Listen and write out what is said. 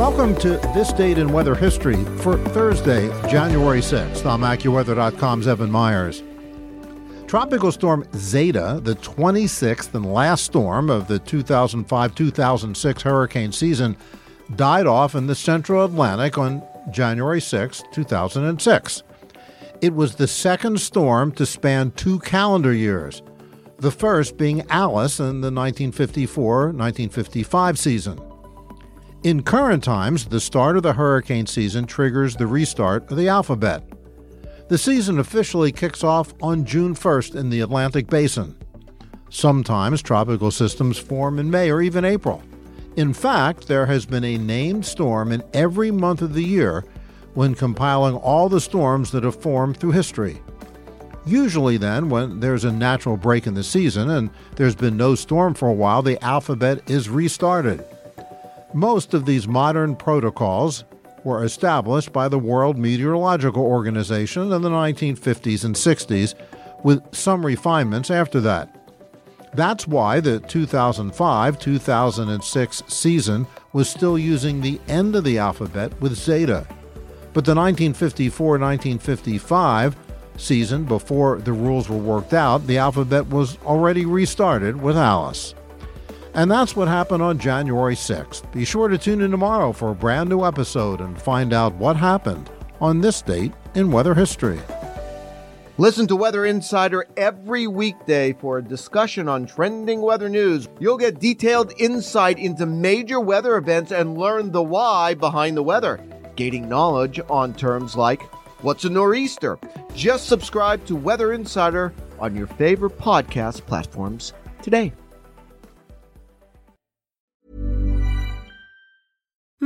Welcome to This Date in Weather History for Thursday, January 6th. I'm AccuWeather.com's Evan Myers. Tropical storm Zeta, the 26th and last storm of the 2005 2006 hurricane season, died off in the central Atlantic on January 6, 2006. It was the second storm to span two calendar years, the first being Alice in the 1954 1955 season. In current times, the start of the hurricane season triggers the restart of the alphabet. The season officially kicks off on June 1st in the Atlantic Basin. Sometimes tropical systems form in May or even April. In fact, there has been a named storm in every month of the year when compiling all the storms that have formed through history. Usually, then, when there's a natural break in the season and there's been no storm for a while, the alphabet is restarted. Most of these modern protocols were established by the World Meteorological Organization in the 1950s and 60s, with some refinements after that. That's why the 2005 2006 season was still using the end of the alphabet with Zeta. But the 1954 1955 season, before the rules were worked out, the alphabet was already restarted with Alice. And that's what happened on January 6th. Be sure to tune in tomorrow for a brand new episode and find out what happened on this date in weather history. Listen to Weather Insider every weekday for a discussion on trending weather news. You'll get detailed insight into major weather events and learn the why behind the weather, gaining knowledge on terms like what's a nor'easter. Just subscribe to Weather Insider on your favorite podcast platforms today.